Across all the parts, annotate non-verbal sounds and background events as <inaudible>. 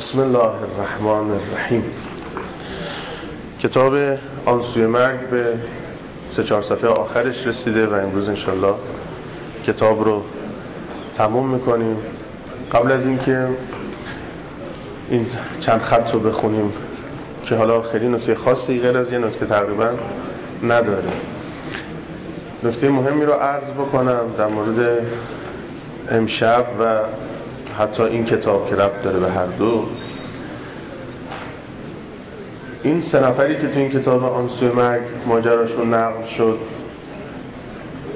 بسم الله الرحمن الرحیم. کتاب آنسوی مرگ به سه چهار صفحه آخرش رسیده و امروز انشالله کتاب رو تموم می‌کنیم. قبل از اینکه این چند خط رو بخونیم که حالا خیلی نکته خاصی غیر از یه نکته تقریبا نداره. نکته مهمی رو عرض بکنم در مورد امشب و حتی این کتاب که ربط داره به هر دو این سه نفری که تو این کتاب آنسوی مرگ ماجراشون نقل شد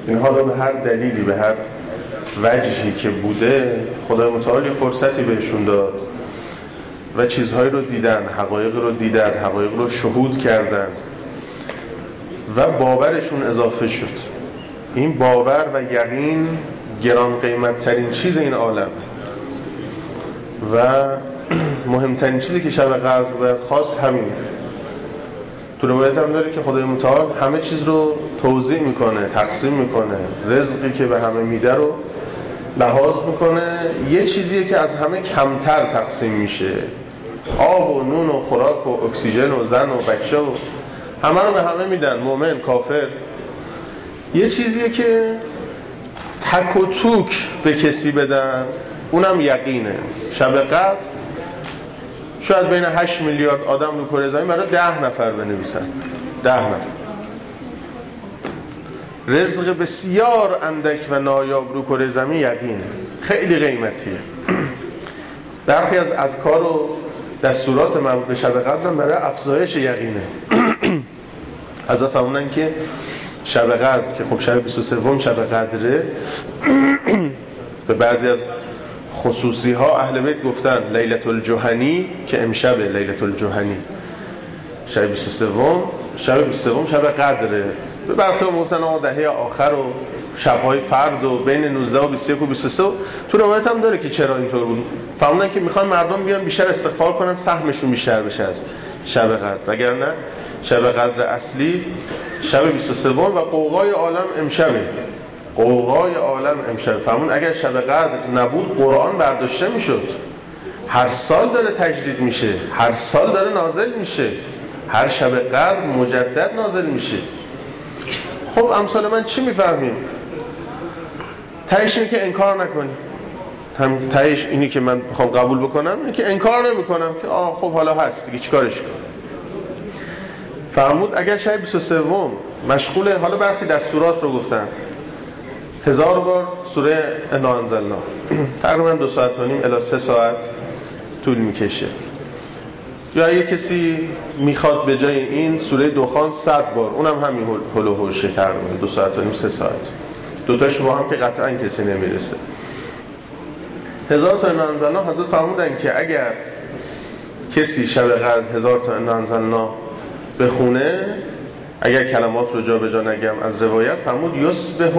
این حالا به هر دلیلی به هر وجهی که بوده خدای متعال فرصتی بهشون داد و چیزهایی رو دیدن حقایق رو دیدن حقایق رو شهود کردن و باورشون اضافه شد. این باور و یقین گران قیمت ترین چیز این عالم و مهمترین چیزی که شب قدر باید خاص همینه. تو روایت هم داره که خدای متعال همه چیز رو توضیح می‌کنه تقسیم می‌کنه. رزقی که به همه میده رو لحاظ می‌کنه. یه چیزیه که از همه کمتر تقسیم میشه. آب و نون و خوراک و اکسیژن و زن و بچه و همه رو به همه میدن مؤمن کافر. یه چیزیه که تک و توک به کسی بدن. اونم یقینه. شب قدر شاید بین 8 میلیارد آدم رو کره زمین برای ده نفر بنویسن. ده نفر. رزق بسیار اندک و نایاب رو کره زمین یقینه. خیلی قیمتیه. <clears throat> برخی از اذکار و دستورات مربوط به شب قدر برای افزایش یقینه. <clears throat> از فرمودن که شب قدر که خب شب 23 شب قدره <clears throat> به بعضی از خصوصی ها اهل بیت گفتن لیلت الجهنی که امشب لیلت الجهنی. شب 23 شب 23 شب قدره به برخی هم گفتن آقا دهه آخر و شبهای فرد و بین 19 و 21 و 23 تو روایت هم داره که چرا اینطور بود. فهموندن که می‌خوان مردم بیان بیشتر استغفار کنن سهمشون بیشتر بشه از شب قدر. وگرنه شب قدر اصلی شب 23 و قوقای عالم امشبه. قوقای عالم امشب فرمون اگر شب قدر نبود قرآن برداشته می‌شد. هر سال داره تجدید میشه هر سال داره نازل میشه. هر شب قدر مجدد نازل میشه. خب امثال من چی می‌فهمیم؟ تهش اینه که انکار نکنیم هم تهش اینی که من بخوام قبول بکنم اینه که انکار نمی‌کنم که آه خب حالا هست دیگه چیکارش کنم؟ فرمود اگر شب 23 مشغول حالا برخی دستورات رو گفتن. هزار بار سوره انا تقریبا دو ساعت و نیم الی سه ساعت طول می‌کشه. یا اگه کسی می‌خواد به جای این سوره دخان صد بار اونم همین هل و هوشه تقریبا دو ساعت و نیم سه ساعت. دوتاش با هم که قطعا کسی نمی‌رسه. هزار تا انزلنا حضرت فرمودن که اگر کسی شب قدر هزار تا انزلنا بخونه اگر کلمات رو جا به جا نگم از روایت فرمود یصبح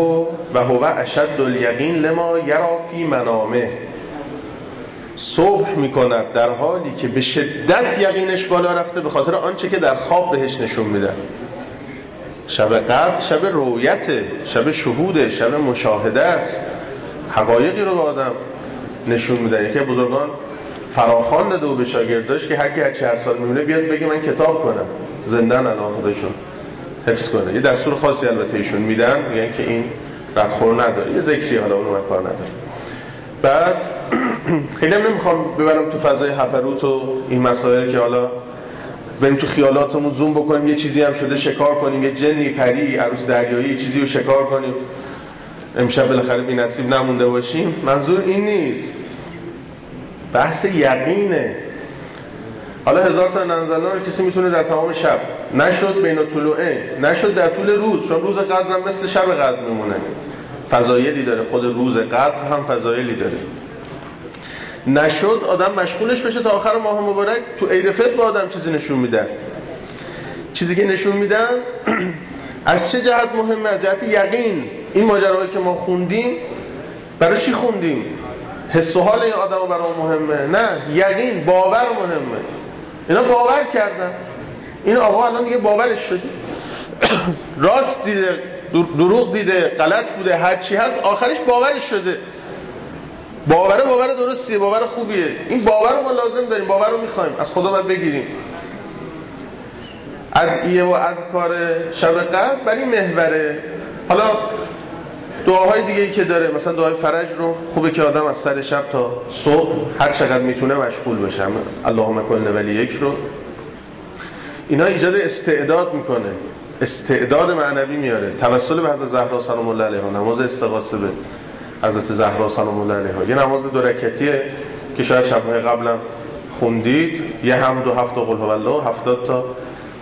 و هو اشد الیقین لما یرا فی منامه. صبح می‌کند در حالی که به شدت یقینش بالا رفته به خاطر آنچه که در خواب بهش نشون میدن شب قدر شب رویته شب شهوده شب مشاهده است. حقایقی رو به آدم نشون میدن که بزرگان فراخان داده و به شاگرداش که هر کی هر چهار سال میمونه بیاد بگه من کتاب کنم. زندن الان خودشون حفظ کنه. یه دستور خاصی البته ایشون میدن میگن که این ردخور نداره. یه ذکری حالا اونو من کار نداره بعد <clears throat> خیلی هم نمی‌خوام ببرم تو فضای هپروت و این مسائل که حالا بریم تو خیالاتمون زوم بکنیم یه چیزی هم شده شکار کنیم یه جنی پری عروس دریایی چیزی رو شکار کنیم. امشب بالاخره بی نصیب نمونده باشیم. منظور این نیست. بحث یقینه. حالا هزار تا ننزلنا رو کسی می‌تونه در تمام شب نشد بین طلوعه نشد در طول روز چون روز قدر هم مثل شب قدر میمونه. فضایلی داره خود روز قدر هم فضایلی داره. نشد آدم مشغولش بشه تا آخر ماه مبارک تو عید فطر به آدم چیزی نشون میدن چیزی که نشون میدن <clears throat> از چه جهت مهمه؟ از جهت یقین. این ماجراهایی که ما خوندیم برای چی خوندیم؟ حس و حال این آدم برای مهمه؟ نه یقین باور مهمه. اینا باور کردن. این آقا الان دیگه باورش شده. راست دیده دروغ دیده غلط بوده هر چی هست آخرش باورش شده. باور باور درستیه باور خوبیه. این باور رو ما لازم داریم باور رو می‌خوایم. از خدا باید بگیریم. ادعیه و اذکار شب قدر برای محوره. حالا دعاهای دیگه ای که داره مثلا دعای فرج رو خوبه که آدم از سر شب تا صبح هر چقدر می‌تونه مشغول باشه اللهم کل ولی یک رو. اینا ایجاد استعداد می‌کنه. استعداد معنوی میاره. توسل به حضرت زهرا سلام الله علیها. نماز استغاثه به حضرت زهرا سلام الله علیها. یه نماز دو رکعتیه که شاید شبهای قبلم خوندید. یه هم دو هفت قل هو الله. هفتاد تا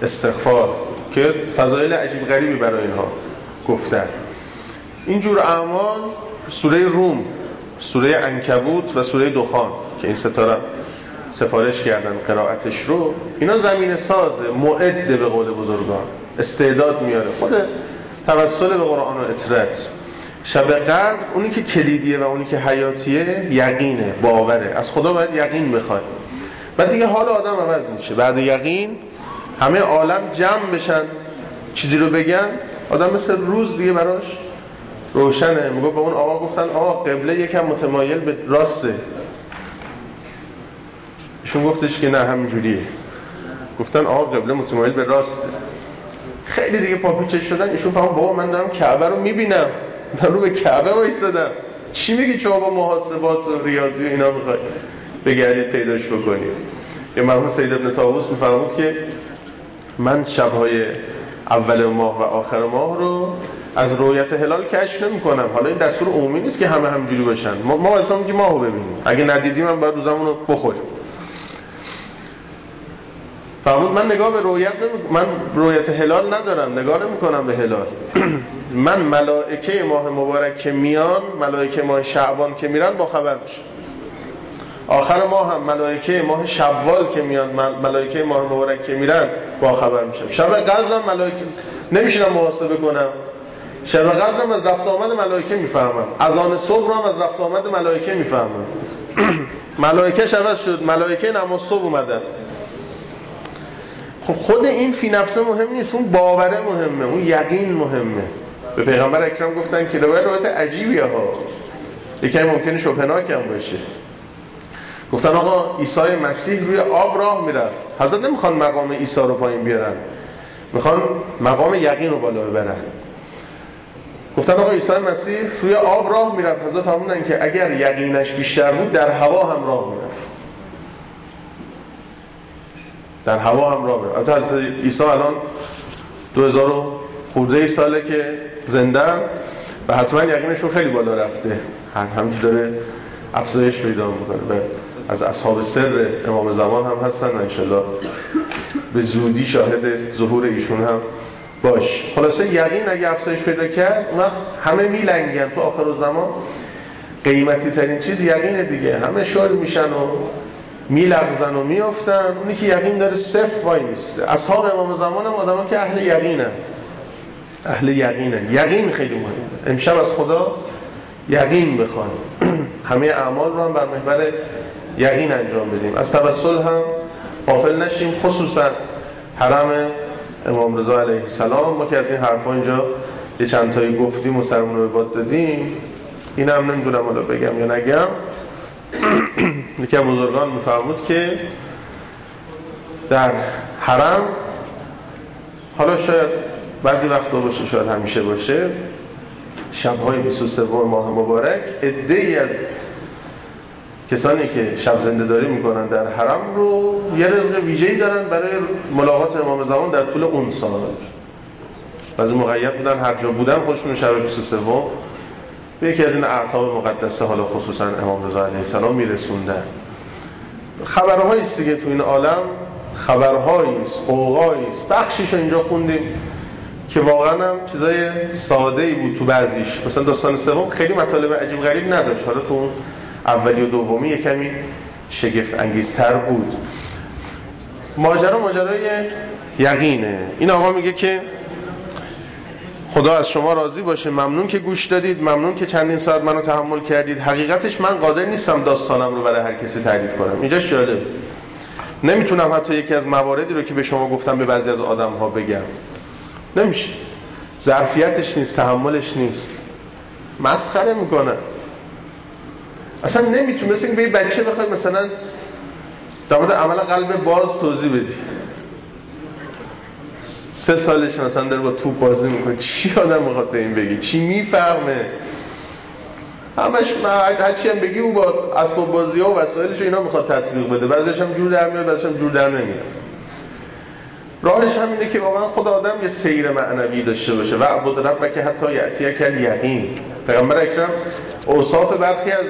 استغفار که فضایل عجیب غریبی برای اینها گفتن. اینجور اعمال سوره روم سوره انکبوت و سوره دخان که این ستاره سفارش کردن قرائتش رو اینا زمین سازه معد به قول بزرگان استعداد میاره. خود توسل به قرآن و اطرت. شب قدر اونی که کلیدیه و اونی که حیاتیه یقینه باوره. از خدا باید یقین بخواد. بعد دیگه حال آدم عوض میشه. بعد یقین همه عالم جمع بشن چیزی رو بگن آدم مثل روز دیگه براش روشنه. میگو به اون آقا گفتن آقا قبله یکم متمایل به راسته. ایشون گفتش که نه همینجوریه. گفتن آقا قبله متمایل به راسته. خیلی دیگه پاپیچه شدن. ایشون فهم بابا من دارم کعبه رو می‌بینم. من رو به کعبه وایسادم. چی میگی شما با محاسبات و ریاضی و اینا می‌خوای بگردید پیداش بکنید یه مرحوم سید ابن طاووس میفرمود که من شبهای اول ماه و آخر ماه رو از رویت هلال کشف نمی کنم حالا این دستور عمومی نیست که همه همجوری باشن. ما ما اصلا میگیم ماهو ببینیم. اگه ندیدیم من باید روزمون رو بخوریم. فرمود من نگاه به رویت نمی... من رویت هلال ندارم. نگاه نمی کنم به هلال. <clears throat> من ملائکه ماه مبارک که میان ملائکه ماه شعبان که میرن با خبر میشه. آخر ماه هم ملائکه ماه شوال که میان ملائکه ماه مبارک که میرن با خبر میشن شب قدرم ملائکه نمیشینم محاسبه کنم. شب قدرم از رفت آمد ملائکه می‌فهمم از آن صبح هم از رفت آمد ملائکه می‌فهمم <clears throat> ملائکه شبه شد. ملائکه نماز صبح اومدن. خب خود این فی نفسه مهم نیست. اون باوره مهمه. اون یقین مهمه. به پیغمبر اکرم گفتن که روایت روایت عجیبیه ها. یکی ممکنه شبهناک هم باشه. گفتن آقا عیسی مسیح روی آب راه می‌رفت. حضرت نمی‌خوان مقام عیسی رو پایین بیارن. می‌خوان مقام یقین رو بالا ببرن. گفتن آقا عیسی مسیح روی آب راه می‌رفت. حضرت فرمودن که اگر یقینش بیشتر بود در هوا هم راه می‌رفت. در هوا هم راه می‌رفت. البته عیسی الان 2000 خورده ساله که زندن و حتما یقینشون خیلی بالا رفته. هر همچی داره افزایش پیدا می‌کنه. از اصحاب سر امام زمان هم هستن و انشالله به زودی شاهد ظهور ایشون هم باش. خلاصه یقین اگه افزایش پیدا کرد اون همه میلنگن تو آخر زمان. قیمتی ترین چیز یقین دیگه. همه شل میشن و میلغزن و میافتن. اونی که یقین داره صف وای میسته. اصحاب امام زمان هم آدم که اهل یقینن. اهل یقینن. یقین خیلی مهمه. امشب از خدا یقین بخوایم. <clears throat> همه اعمال رو هم بر محور یقین انجام بدیم. از توسل هم غافل نشیم. خصوصا حرم امام رضا علیه السلام. ما که از این حرفا اینجا یه چند تایی گفتیم و سرمون رو باد دادیم. این هم نمی‌دونم حالا بگم یا نگم. <clears throat> یکی بزرگان میفرمود که در حرم حالا شاید بعضی وقتا باشه شاید همیشه باشه شبهای 23 ماه مبارک ای از کسانی که شب زنده داری می‌کنن در حرم رو یه رزق ویژه‌ای دارن برای ملاقات امام زمان در طول اون سال. بعضی مقید بودن هر جا بودن خودشون شب 23 به یکی از این اعتاب مقدسه حالا خصوصا امام رضا علیه السلام میرسوندن. خبرهایی است تو این عالم. خبرهایی است قوقایی است. بخشیش اینجا خوندیم که واقعا هم چیزای ساده ای بود تو بعضیش. مثلا داستان سوم خیلی مطالب عجیب غریب نداشت. حالا تو اولی و دومی یه کمی شگفت انگیزتر بود. ماجرا ماجرای یقینه. این آقا میگه که خدا از شما راضی باشه. ممنون که گوش دادید. ممنون که چندین ساعت منو تحمل کردید. حقیقتش من قادر نیستم داستانم رو برای هر کسی تعریف کنم. اینجا جالب نمی‌تونم حتی یکی از مواردی رو که به شما گفتم به بعضی از آدم ها بگم. نمیشه. ظرفیتش نیست تحملش نیست. مسخره می‌کنه. اصلا نمی‌تونه مثل به بچه بخوای مثلا در مورد عمل قلب باز توضیح بدی سه سالش مثلا داره با توپ بازی می‌کنه. چی آدم می‌خواد به این بگی چی می‌فهمه؟ همش هرچی هم بگی او با اسباب بازی ها و وسایلش اینا می‌خواد تطبیق بده. بعضیش هم جور در میاد بعضیش هم جور در نمیاد. راهش همینه که واقعا خدا آدم یه سیر معنوی داشته باشه. و عبد ربک حتی یعتیه کل یقین پیغمبر اکرم اوصاف برخی از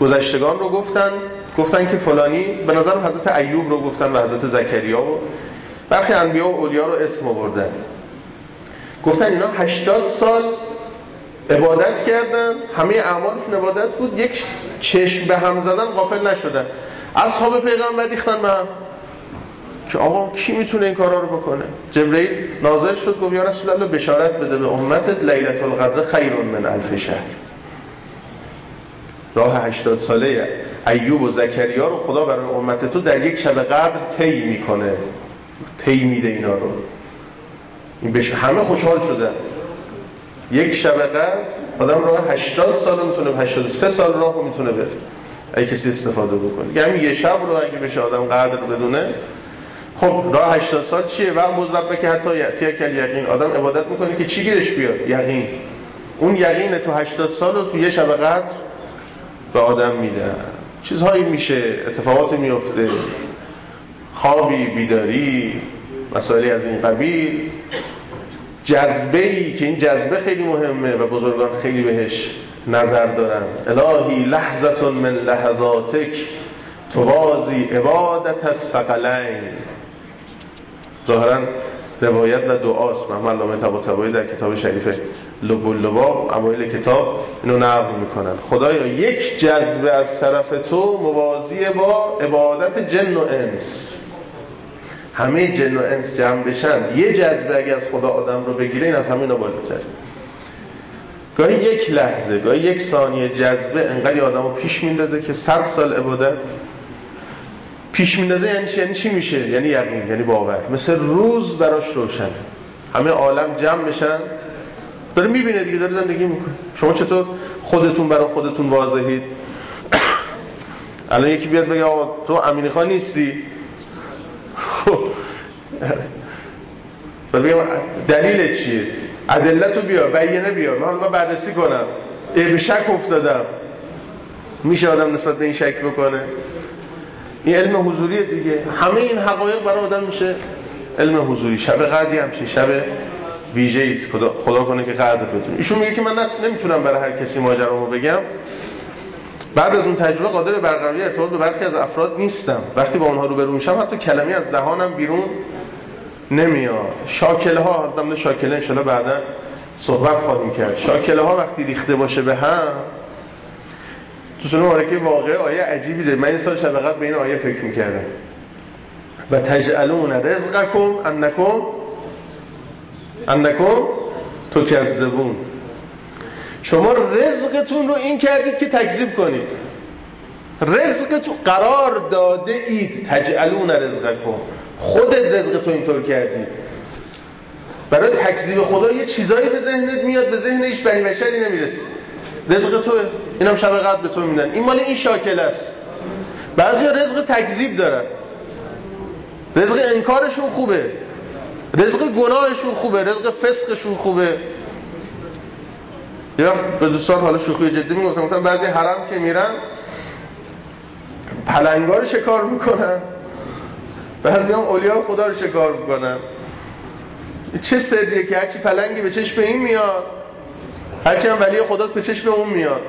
گذشتگان رو گفتن گفتن که فلانی به نظر حضرت ایوب رو گفتن و حضرت زکریا و برخی انبیا و اولیا رو اسم آوردن. گفتن اینا 80 سال عبادت کردن همه اعمالشون عبادت بود یک چشم به هم زدن غافل نشدن. اصحاب پیغمبر ریختن به هم. که آقا کی می‌تونه این کارا رو بکنه؟ جبرئیل نازل شد گفت یا رسول الله بشارت بده به امتت لیلت القدر خیر من الف شهر. راه 80 ساله ایوب و زکریا رو خدا برای امت تو در یک شب قدر طی می‌کنه. طی میده اینا رو. این بشه همه خوشحال شدن. یک شب قدر آدم راه 80 سال می‌تونه 83 سال راه رو می‌تونه بره. اگه کسی استفاده بکنه. یعنی یه شب رو اگه بشه آدم قدر بدونه خب راه 80 سال چیه؟ وقت بود رب که حتی یعتی کل یقین آدم عبادت می‌کنه که چی گیرش بیاد؟ یقین. اون یقین تو 80 سال رو تو یه شب قدر به آدم میده. چیزهایی میشه اتفاقاتی میفته. خوابی بیداری مسائلی از این قبیل. جذبه ای که این جذبه خیلی مهمه و بزرگان خیلی بهش نظر دارن. الهی لحظت من لحظاتک توازی عبادت الثقلین. ظاهرا روایت و دعاست. محمد علامه طباطبایی در کتاب شریف لب اللباب اوایل کتاب اینو نقل می‌کنن. خدایا یک جذبه از طرف تو موازی با عبادت جن و انس. همه جن و انس جمع بشن. یه جذبه اگه از خدا آدم رو بگیره این از همین بالاتر. گاهی یک لحظه گاهی یک ثانیه جذبه انقدر آدم رو پیش میندازه که صد سال عبادت پیش میندازه یعنی چی؟ یعنی چی میشه؟ یعنی یقین یعنی باور. مثل روز براش روشن. همه عالم جمع بشن داره می‌بینه دیگه داره زندگی می‌کنه. شما چطور خودتون برای خودتون واضحید؟ <coughs> الان یکی بیاد بگه تو امینی خان نیستی؟ و بگم دلیل چیه؟ ادلتو بیار بیانه بیار. من حالا بررسی کنم. به شک افتادم. میشه آدم نسبت به این شک بکنه؟ این علم حضوری دیگه. همه این حقایق برای آدم میشه علم حضوری. شب قدری همچین شب ویژه است. خدا, خدا کنه که قدر بتونه. ایشون میگه که من نمی‌تونم برای هر کسی ماجرامو بگم. بعد از اون تجربه قادر برقراری ارتباط به برخی از افراد نیستم. وقتی با اونها روبرو میشم حتی کلمی از دهانم بیرون نمیاد. شاکله ها دم شاکله ان بعدا صحبت خواهیم کرد. شاکله ها وقتی ریخته باشه به هم تو سنو مارکه واقع آیه عجیبی داره من این سال شب قبل به این آیه فکر می‌کردم. و تجعلون رزقکم انکم انکم تکذبون. شما رزقتون رو این کردید که تکذیب کنید. رزقتون قرار داده اید. تجعلون رزقکم. خودت رزقتو اینطور کردید. برای تکذیب خدا یه چیزایی به ذهنت میاد به ذهن هیچ بنی بشری نمی‌رسه. رزق توه اینم شب قدر به تو میدن. این مال این شاکل است. بعضی رزق تکذیب دارن. رزق انکارشون خوبه. رزق گناهشون خوبه. رزق فسقشون خوبه. وقت به دوستان حالا شوخی جدی می‌گفتم. گفتم بعضی حرم که میرن پلنگا رو شکار می‌کنن. بعضی هم اولیا خدا رو شکار می‌کنن. چه سریه که هرچی پلنگی به چشم این میاد. هرچی هم ولی خداست به چشم اون میاد.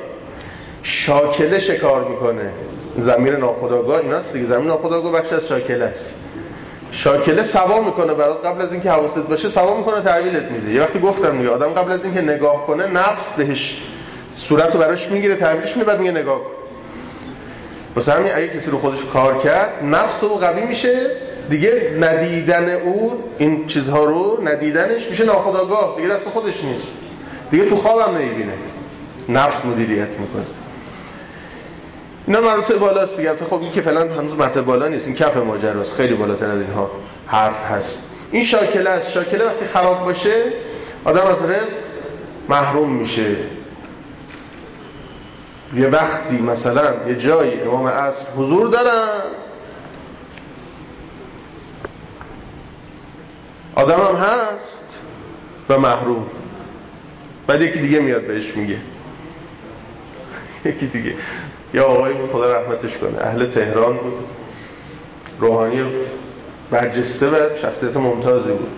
شاکله شکار می‌کنه. زمین ناخداگاه ایناست دیگه. زمین ناخداگاه بخش از شاکله است. شاکله سوا می‌کنه برات قبل از اینکه حواست باشه سوا می‌کنه تحویلت میده. یه وقتی گفتم میگه آدم قبل از اینکه نگاه کنه نفس بهش صورت رو براش می‌گیره تحویلش میده بعد میگه نگاه کن. واسه همین اگه کسی رو خودش کار کرد نفس او قوی میشه. دیگه ندیدن او این چیزها رو ندیدنش میشه ناخداگاه دیگه دست خودش نیست. دیگه تو خوابم نمی‌بینه. نفس مدیریت می‌کنه. اینا مراتب بالاست دیگه. خب این که فعلا هنوز مرتبه بالا نیست. این کف ماجراست. خیلی بالاتر از اینها حرف هست. این شاکله است. شاکله وقتی خراب باشه آدم از رزق محروم میشه. یه وقتی مثلا یه جایی امام عصر حضور دارن آدم هم هست و محروم. بعد یکی دیگه میاد بهش میگه. یکی دیگه. یا آقایی بود خدا رحمتش کنه. اهل تهران بود. روحانی برجسته و شخصیت ممتازی بود.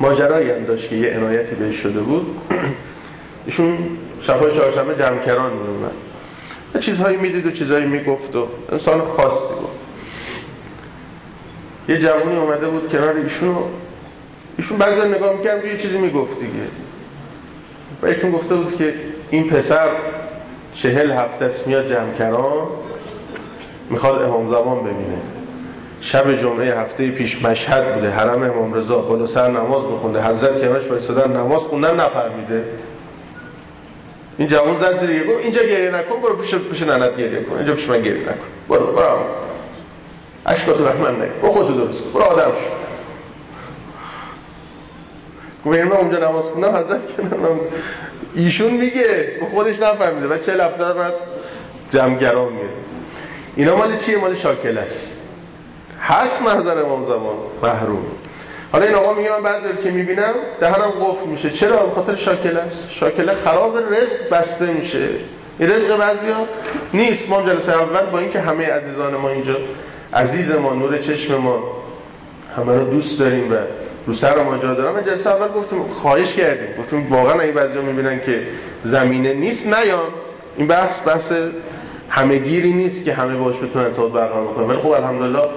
ماجرایی هم داشت که یه عنایتی بهش شده بود. <clears throat> ایشون شبهای چهارشنبه جمعکران می اومد و چیزهایی می‌دید و چیزهایی می‌گفت و انسان خاصی بود. یه جوانی اومده بود کنار ایشون ایشون بعضی نگاه می‌کردم یه چیزی می‌گفت دیگه. و ایشون گفته بود که این پسر چهل هفته است میاد جمعکران می‌خواد امام زمان ببینه. شب جمعه هفته پیش مشهد بوده حرم امام رضا بالا سر نماز بخونده. حضرت کنارش وایسادن نماز خوندن نفهمیده. این جوان زد زیر گفت اینجا گریه نکن برو پیش پیش ننت گریه کن. اینجا پیش من گریه نکن. برو برو. اشکاتو رحمن نگی برو خودتو درست برو آدم شو. گفت من اونجا نماز خوندم حضرت کنارم ایشون میگه خودش نفهمیده و چه لفتر از جمعگران میره اینا مال چیه؟ مال شاکل است. هست محضر امام زمان محروم. حالا این آقا میگه من بعضی که می‌بینم دهنم قفل میشه. چرا؟ به خاطر شاکل است. شاکله خراب رزق بسته میشه. این رزق بعضیا نیست. ما جلسه اول با اینکه همه عزیزان ما اینجا عزیز ما نور چشم ما همه رو دوست داریم و رو سر ما جا دارم. جلسه اول گفتم خواهش کردیم. گفتم واقعا این بعضیا می‌بینن که زمینه نیست نیان این بحث بحث همهگیری نیست که همه باش بتونن ارتباط برقرار کنن ولی خب الحمدلله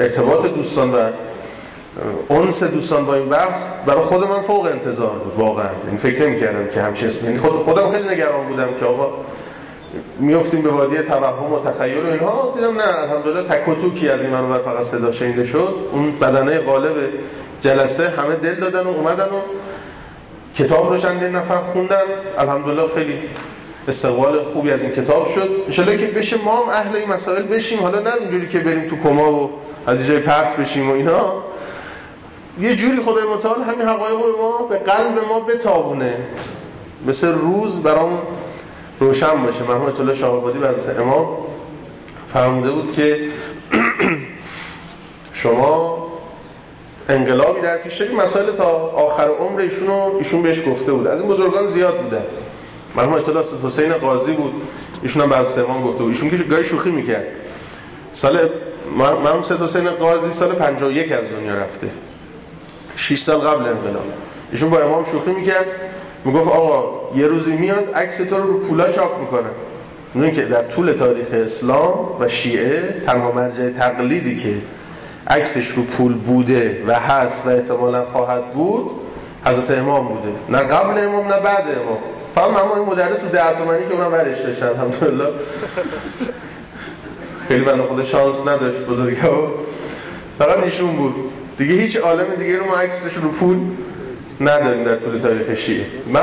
ارتباط دوستان و اونس دوستان با این بحث برای خود من فوق انتظار بود واقعا. این فکر نمی کردم که اسم یعنی خود خودم خیلی نگران بودم که آقا میافتیم به وادی توهم و تخیل و اینها. دیدم نه الحمدلله تک و توکی از این منور فقط صدا شنیده شد. اون بدنه غالب جلسه همه دل دادن و اومدن و کتاب رو چند نفر خوندن. الحمدلله خیلی استقبال خوبی از این کتاب شد. ان که بشه ما هم اهل این مسائل بشیم. حالا نه اینجوری که بریم تو کما و از جای پرت بشیم و اینا. یه جوری خدای متعال همین حقایق به ما به قلب ما بتابونه. مثل روز برام روشن باشه. مرحوم الله شاهابادی از امام فرموده بود که <clears throat> شما انقلابی در پیش دارید. مسائل تا آخر عمر ایشون ایشون بهش گفته بود. از این بزرگان زیاد بودن مرحوم اطلاع حسین قاضی بود. ایشون هم بعد امام گفته بود. ایشون که گاهی شوخی می‌کرد. سال مرحوم سید حسین قاضی سال 51 از دنیا رفته. 6 سال قبل انقلاب. ایشون با امام شوخی می‌کرد. می‌گفت آقا یه روزی میاد عکس تو رو رو پولا چاپ می‌کنه. می‌دونی که در طول تاریخ اسلام و شیعه تنها مرجع تقلیدی که عکسش رو پول بوده و هست و احتمالا خواهد بود حضرت امام بوده. نه قبل امام نه بعد امام. فهم اما این مدرس رو ده تومنی که اونم برش داشتن الحمدلله. خیلی من خود شانس نداشت بزرگه. فقط ایشون بود. دیگه هیچ عالم دیگه رو ما عکسش رو پول نداریم در طول تاریخ شیعه. من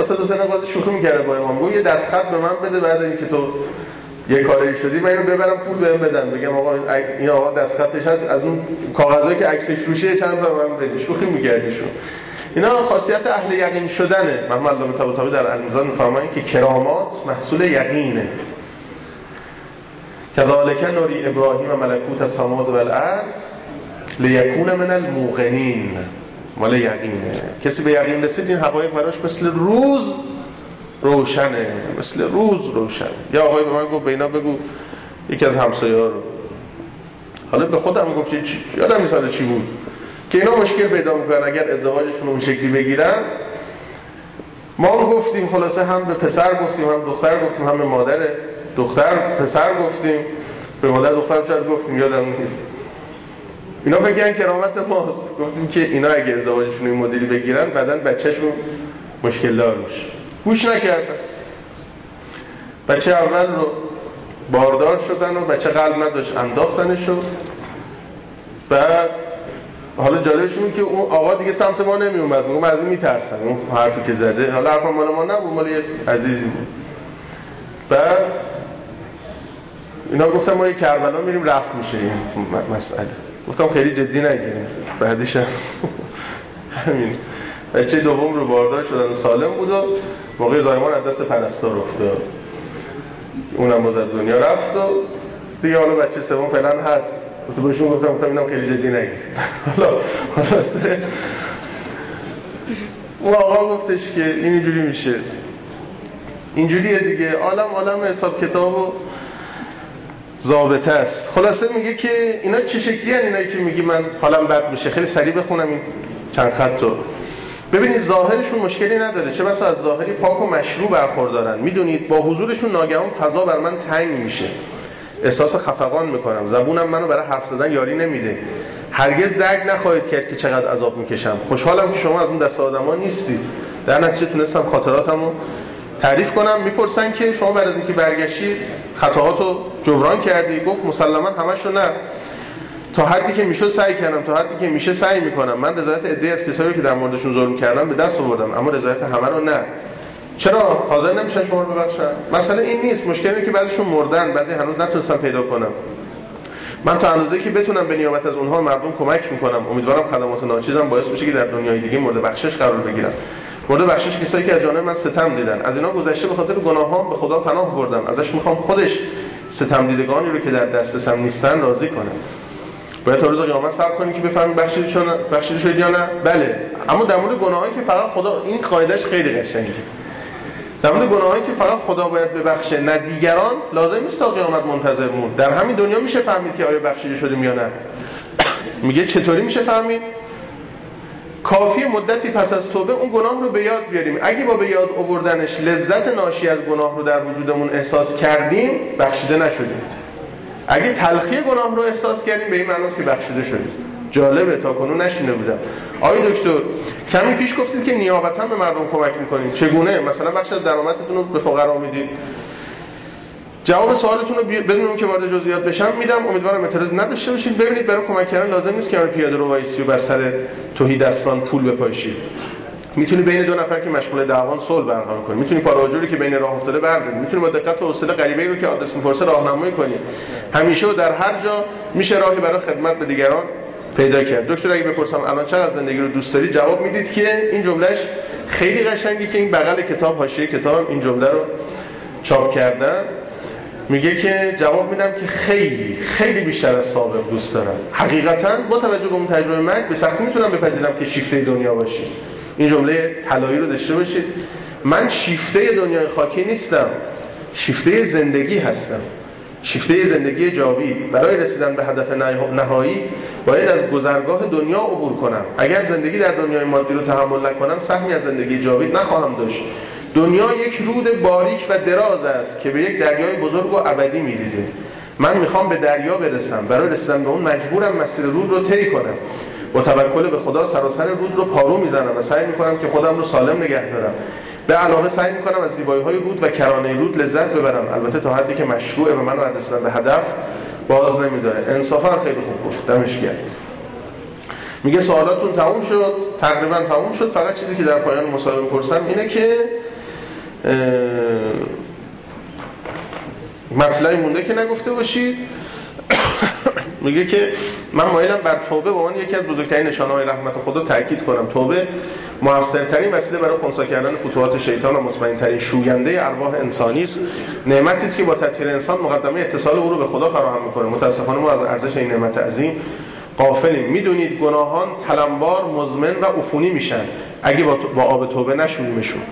اصلا حسین قاضی شوخی می‌کرده با امام گفت یه دستخط به من بده بعد اینکه تو یه کاری شدی من اینو ببرم پول بهم بدن بگم آقا این آقا دستخطش هست از اون کاغذایی که عکسش روشه چند تا من بدین شوخی میکردیشون اینا خاصیت اهل یقین شدنه. محمد علامه طباطبایی در المیزان میفرمایند که کرامات محصول یقینه. كذلك نوری ابراهیم ملکوت السماوات والارض لیکون من الموقنین. مال یقینه. کسی به یقین رسید این حقایق براش مثل روز روشنه مثل روز روشنه. یا آقای به من گفت بینا بگو یکی از همسایه ها رو. حالا به خودم گفت یادم نیست چی بود. که اینا مشکل پیدا می‌کنن اگر ازدواجشون اون شکلی بگیرن. ما هم گفتیم خلاصه هم به پسر گفتیم هم دختر گفتیم هم به مادر دختر پسر گفتیم. به مادر دختر شاید گفتیم یادم نیست. اینا فکر کرامت ماست. گفتیم که اینا اگه ازدواجشون این مدلی بگیرن بعدا بچهشون مشکل دار میشه. گوش نکردن. بچه اول رو باردار شدن و بچه قلب نداشت انداختنش و بعد حالا جالبش اینه که اون آقا دیگه سمت ما نمی اومد میگم از این میترسن اون حرفی که زده. حالا حرف مال ما نبود مال یه عزیزی بود. بعد اینا گفتم ما یه کربلا میریم رفت میشه این مسئله گفتم خیلی جدی نگیریم. بعدش <laughs> همین. بچه دوم رو باردار شدن. سالم بود و موقع زایمان از دست پرستار افتاد. اونم باز دنیا. رفت و دیگه حالا بچه سوم فعلا هست. تو بهشون گفتم گفتم اینم خیلی جدی نگیر. <laughs> حالا خلاصه. اون آقا گفتش که این اینجوری میشه. اینجوریه دیگه. عالم عالم حساب کتاب و ضابطه است. خلاصه میگه که اینا چه شکلی هن اینایی که میگی من حالم بد میشه. خیلی سریع بخونم این چند خط رو. ببینید ظاهرشون مشکلی نداره. چه بسا از ظاهری پاک و مشروع برخوردارن. می‌دونید با حضورشون ناگهان فضا بر من تنگ میشه. احساس خفقان می‌کنم. زبونم منو برای حرف زدن یاری نمیده. هرگز درک نخواهید کرد که چقدر عذاب می‌کشم. خوشحالم که شما از اون دست آدما نیستید. در نتیجه تونستم خاطراتمو تعریف کنم می‌پرسن که شما بعد از اینکه برگشتی خطاهاتو جبران کردی؟ گفت مسلما همشو نه. تا حدی که می‌شد سعی کردم تا حدی که میشه سعی می‌کنم. من رضایت عده از کسایی که در موردشون ظلم کردم به دست آوردم اما رضایت همه رو نه. چرا؟ حاضر نمیشن شما رو ببخشن؟ مثلا این نیست. مشکل اینه که بعضیشون مردن بعضی هنوز نتونستم پیدا کنم من تا اندازه که بتونم به نیابت از اونها مردم کمک می‌کنم. امیدوارم خدمات ناچیزم باعث بشه که در دنیای دیگه مورد بخشش قرار بگیرم. مورد بخشش کسایی که از جانب من ستم دیدن. از اینا گذشته به خاطر گناهام به خدا پناه بردم. ازش می‌خوام خودش ستم دیدگانی رو که در دسترسم نیستن راضی کنه. باید تا روز قیامت صبر کنید که بفهمید بخشیده چون بخشیده شد یا نه. بله. اما در مورد گناهایی که فقط خدا این قاعدش خیلی قشنگه. در مورد گناهایی که فقط خدا باید ببخشه نه دیگران لازم نیست تا قیامت منتظر مون. در همین دنیا میشه فهمید که آیا بخشیده شده یا نه. <coughs> میگه چطوری میشه فهمید؟ کافی مدتی پس از توبه اون گناه رو به یاد بیاریم. اگه با به یاد آوردنش لذت ناشی از گناه رو در وجودمون احساس کردیم بخشیده نشدیم. اگه تلخی گناه رو احساس کردیم به این معناست که بخشیده شدیم. جالبه تا کنون نشینه بودم. آقای دکتر کمی پیش گفتید که نیابتا به مردم کمک می‌کنید. چگونه؟ مثلا بخش از درآمدتون رو به فقرا می‌دید. جواب سوالتون رو بدون اون که وارد جزئیات بشم میدم. امیدوارم اعتراض نداشته باشید ببینید برای کمک کردن لازم نیست که پیاده رو وایسی و بر سر توهی دستان پول بپاشید. می‌تونی بین دو نفر که مشغول دعوان صلح برقرار کنی. می‌تونی پاراجوری که بین راه افتاده برداری. می‌تونی با دقت و حوصله غریبه رو که آدرس می‌پرسه راهنمایی کنی. همیشه و در هر جا میشه راهی برای خدمت به دیگران پیدا کرد. دکتر اگه بپرسم الان چقدر زندگی رو دوست داری؟ جواب می‌دید که این جملهش خیلی قشنگی که این بغل کتاب حاشیه کتاب این جمله رو چاپ کردن. میگه که جواب میدم که خیلی خیلی بیشتر از سابق دوست دارم. حقیقتا با توجه به اون تجربه مرگ به سختی می‌تونم بپذیرم که شیفته دنیا باشید این جمله طلایی رو داشته باشید. من شیفته دنیای خاکی نیستم. شیفته زندگی هستم. شیفته زندگی جاوید. برای رسیدن به هدف نهایی باید از گذرگاه دنیا عبور کنم. اگر زندگی در دنیای مادی رو تحمل نکنم سهمی از زندگی جاوید نخواهم داشت. دنیا یک رود باریک و دراز است که به یک دریای بزرگ و ابدی میریزه. من می‌خوام به دریا برسم. برای رسیدن به اون مجبورم مسیر رود رو طی کنم. با توکل به خدا سراسر رود رو پارو می‌زنم و سعی می‌کنم که خودم رو سالم نگه دارم. به علاوه سعی می‌کنم از زیبایی های رود و کرانه رود لذت ببرم. البته تا حدی که مشروعه و منو رسیدن به هدف باز نمیداره. انصافا خیلی خوب گفت. دمش میگه سوالاتون تموم شد. تقریبا تموم شد. فقط چیزی که در پایان مصاحبه پرسم اینه که مطلعی مونده که نگفته باشید. <coughs> میگه که من مایلم بر توبه به عنوان یکی از بزرگترین نشانه های رحمت خدا تاکید کنم. توبه موثرترین وسیله برای خونسا کردن فتوحات شیطان و مطمئن ترین شوینده ارواح انسانی است. نعمتی است که با تطهیر انسان مقدمه اتصال او رو به خدا فراهم می‌کنه. متاسفانه ما از ارزش این نعمت عظیم قافلیم می‌دونید گناهان تلمبار مزمن و عفونی میشن. اگه با, آب توبه نشوریمشون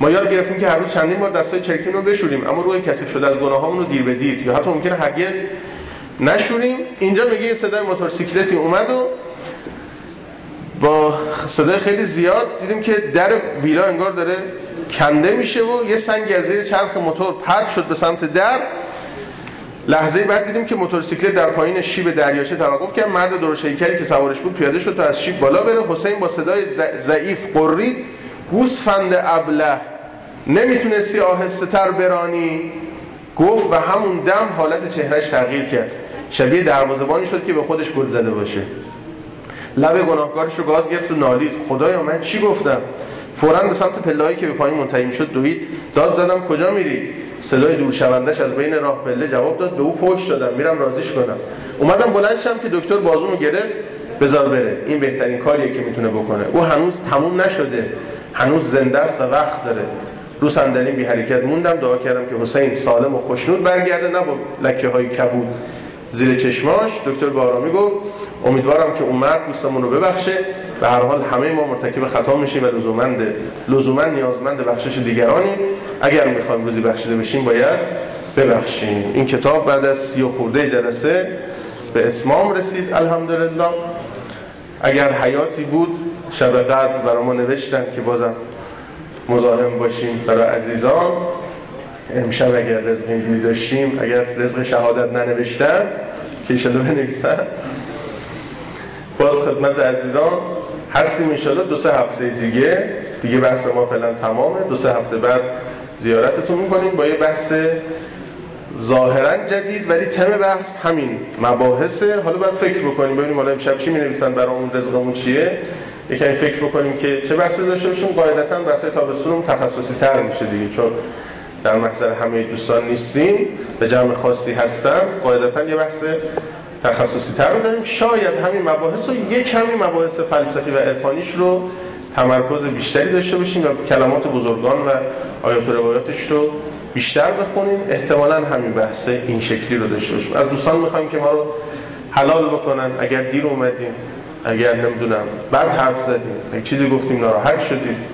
ما یاد گرفتیم که هر روز چندین بار دستای چرکین رو بشوریم اما روی کثیف شده از گناهامون رو دیر به دیر یا حتی ممکنه هرگز نشوریم. اینجا میگه یه صدای موتورسیکلتی اومد و با صدای خیلی زیاد دیدیم که در ویلا انگار داره کنده میشه و یه سنگ از زیر چرخ موتور پرت شد به سمت در. لحظه بعد دیدیم که موتورسیکلت در پایین شیب دریاچه توقف کرد. مرد درشیکری که سوارش بود پیاده شد تا از شیب بالا بره. حسین با صدای ضعیف قرید گوسفند ابله نمی‌تونستی آهسته تر برانی؟ گفت و همون دم حالت چهرش تغییر کرد. شبیه دروازبانی شد که به خودش گل زده باشه. لب گناهکارش رو گاز گرفت و نالید. خدایا من چی گفتم؟ فورا به سمت پلهایی که به پایین منتهی شد دوید. داد زدم کجا میری؟ صدای دور شوندش از بین راه پله جواب داد. به او فوش دادم. میرم رازیش کنم. اومدم بلند شم که دکتر بازومو گرفت. بذار بره. این بهترین کاریه که می‌تونه بکنه. او هنوز تموم نشده. هنوز زنده است و وقت داره. رو صندلی بی حرکت موندم. دعا کردم که حسین سالم و خوشنود برگرده. نه با لکه های کبود زیر چشماش. دکتر بارامی گفت امیدوارم که اون مرد دوستمون رو ببخشه. به هر حال همه ما مرتکب خطا میشیم و لزومند لزوما نیازمند بخشش دیگرانیم اگر می‌خوایم روزی بخشیده بشیم باید ببخشیم. این کتاب بعد از سی و خورده جلسه به اتمام رسید الحمدلله. اگر حیاتی بود شب قدر برای ما نوشتن که بازم مزاحم باشیم برای عزیزان. امشب اگر رزق اینجوری داشتیم اگر رزق شهادت ننوشتن که ایشالله بنویسن. باز خدمت عزیزان هستیم انشالله دو سه هفته دیگه. دیگه بحث ما فعلا تمامه. دو سه هفته بعد زیارتتون می‌کنیم با یه بحث ظاهرا جدید ولی تم بحث همین مباحثه. حالا باید فکر بکنیم ببینیم حالا امشب چی می نویسن برای اون رزقمون چیه. یکمی فکر بکنیم که چه بحثی داشته باشیم. قاعدتا بحث تابستون تخصصی تر میشه دیگه چون در محضر همه دوستان نیستیم. به جمع خاصی هستن قاعدتا یه بحث تخصصی تر رو داریم. شاید همین مباحث رو یک کمی مباحث فلسفی و عرفانیش رو تمرکز بیشتری داشته باشیم و کلمات بزرگان و آیات و روایاتش رو بیشتر بخونیم. احتمالا همین بحث این شکلی رو داشته باشیم. از دوستان می‌خوایم که ما رو حلال بکنن. اگر دیر اومدیم اگر نمی‌دونم بعد حرف زدیم. یک چیزی گفتیم ناراحت شدید.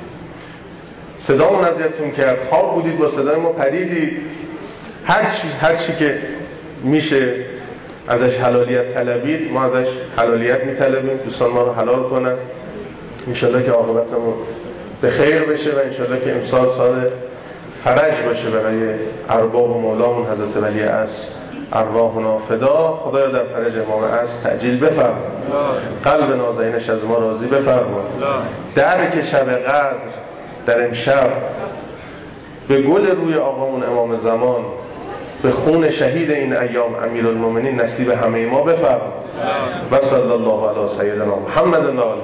صدامون اذیتتون کرد. خواب بودید با صدای ما پریدید. هر چی هر چی که میشه ازش حلالیت طلبید ما ازش حلالیت میطلبیم. دوستان ما رو حلال کنن. انشالله که عاقبتمون به خیر بشه و انشالله که امسال سال فرج باشه برای ارباب و مولامون حضرت ولی اصر ارواحنا فدا خدایا در فرج امام اصر تعجیل بفرما. قلب نازنینش از ما راضی بفرما. درک شب قدر در امشب به گل روی آقامون امام زمان به خون شهید این ایام امیرالمومنین نصیب همه ما بفرما. و صلی الله علی سیدنا محمد و آله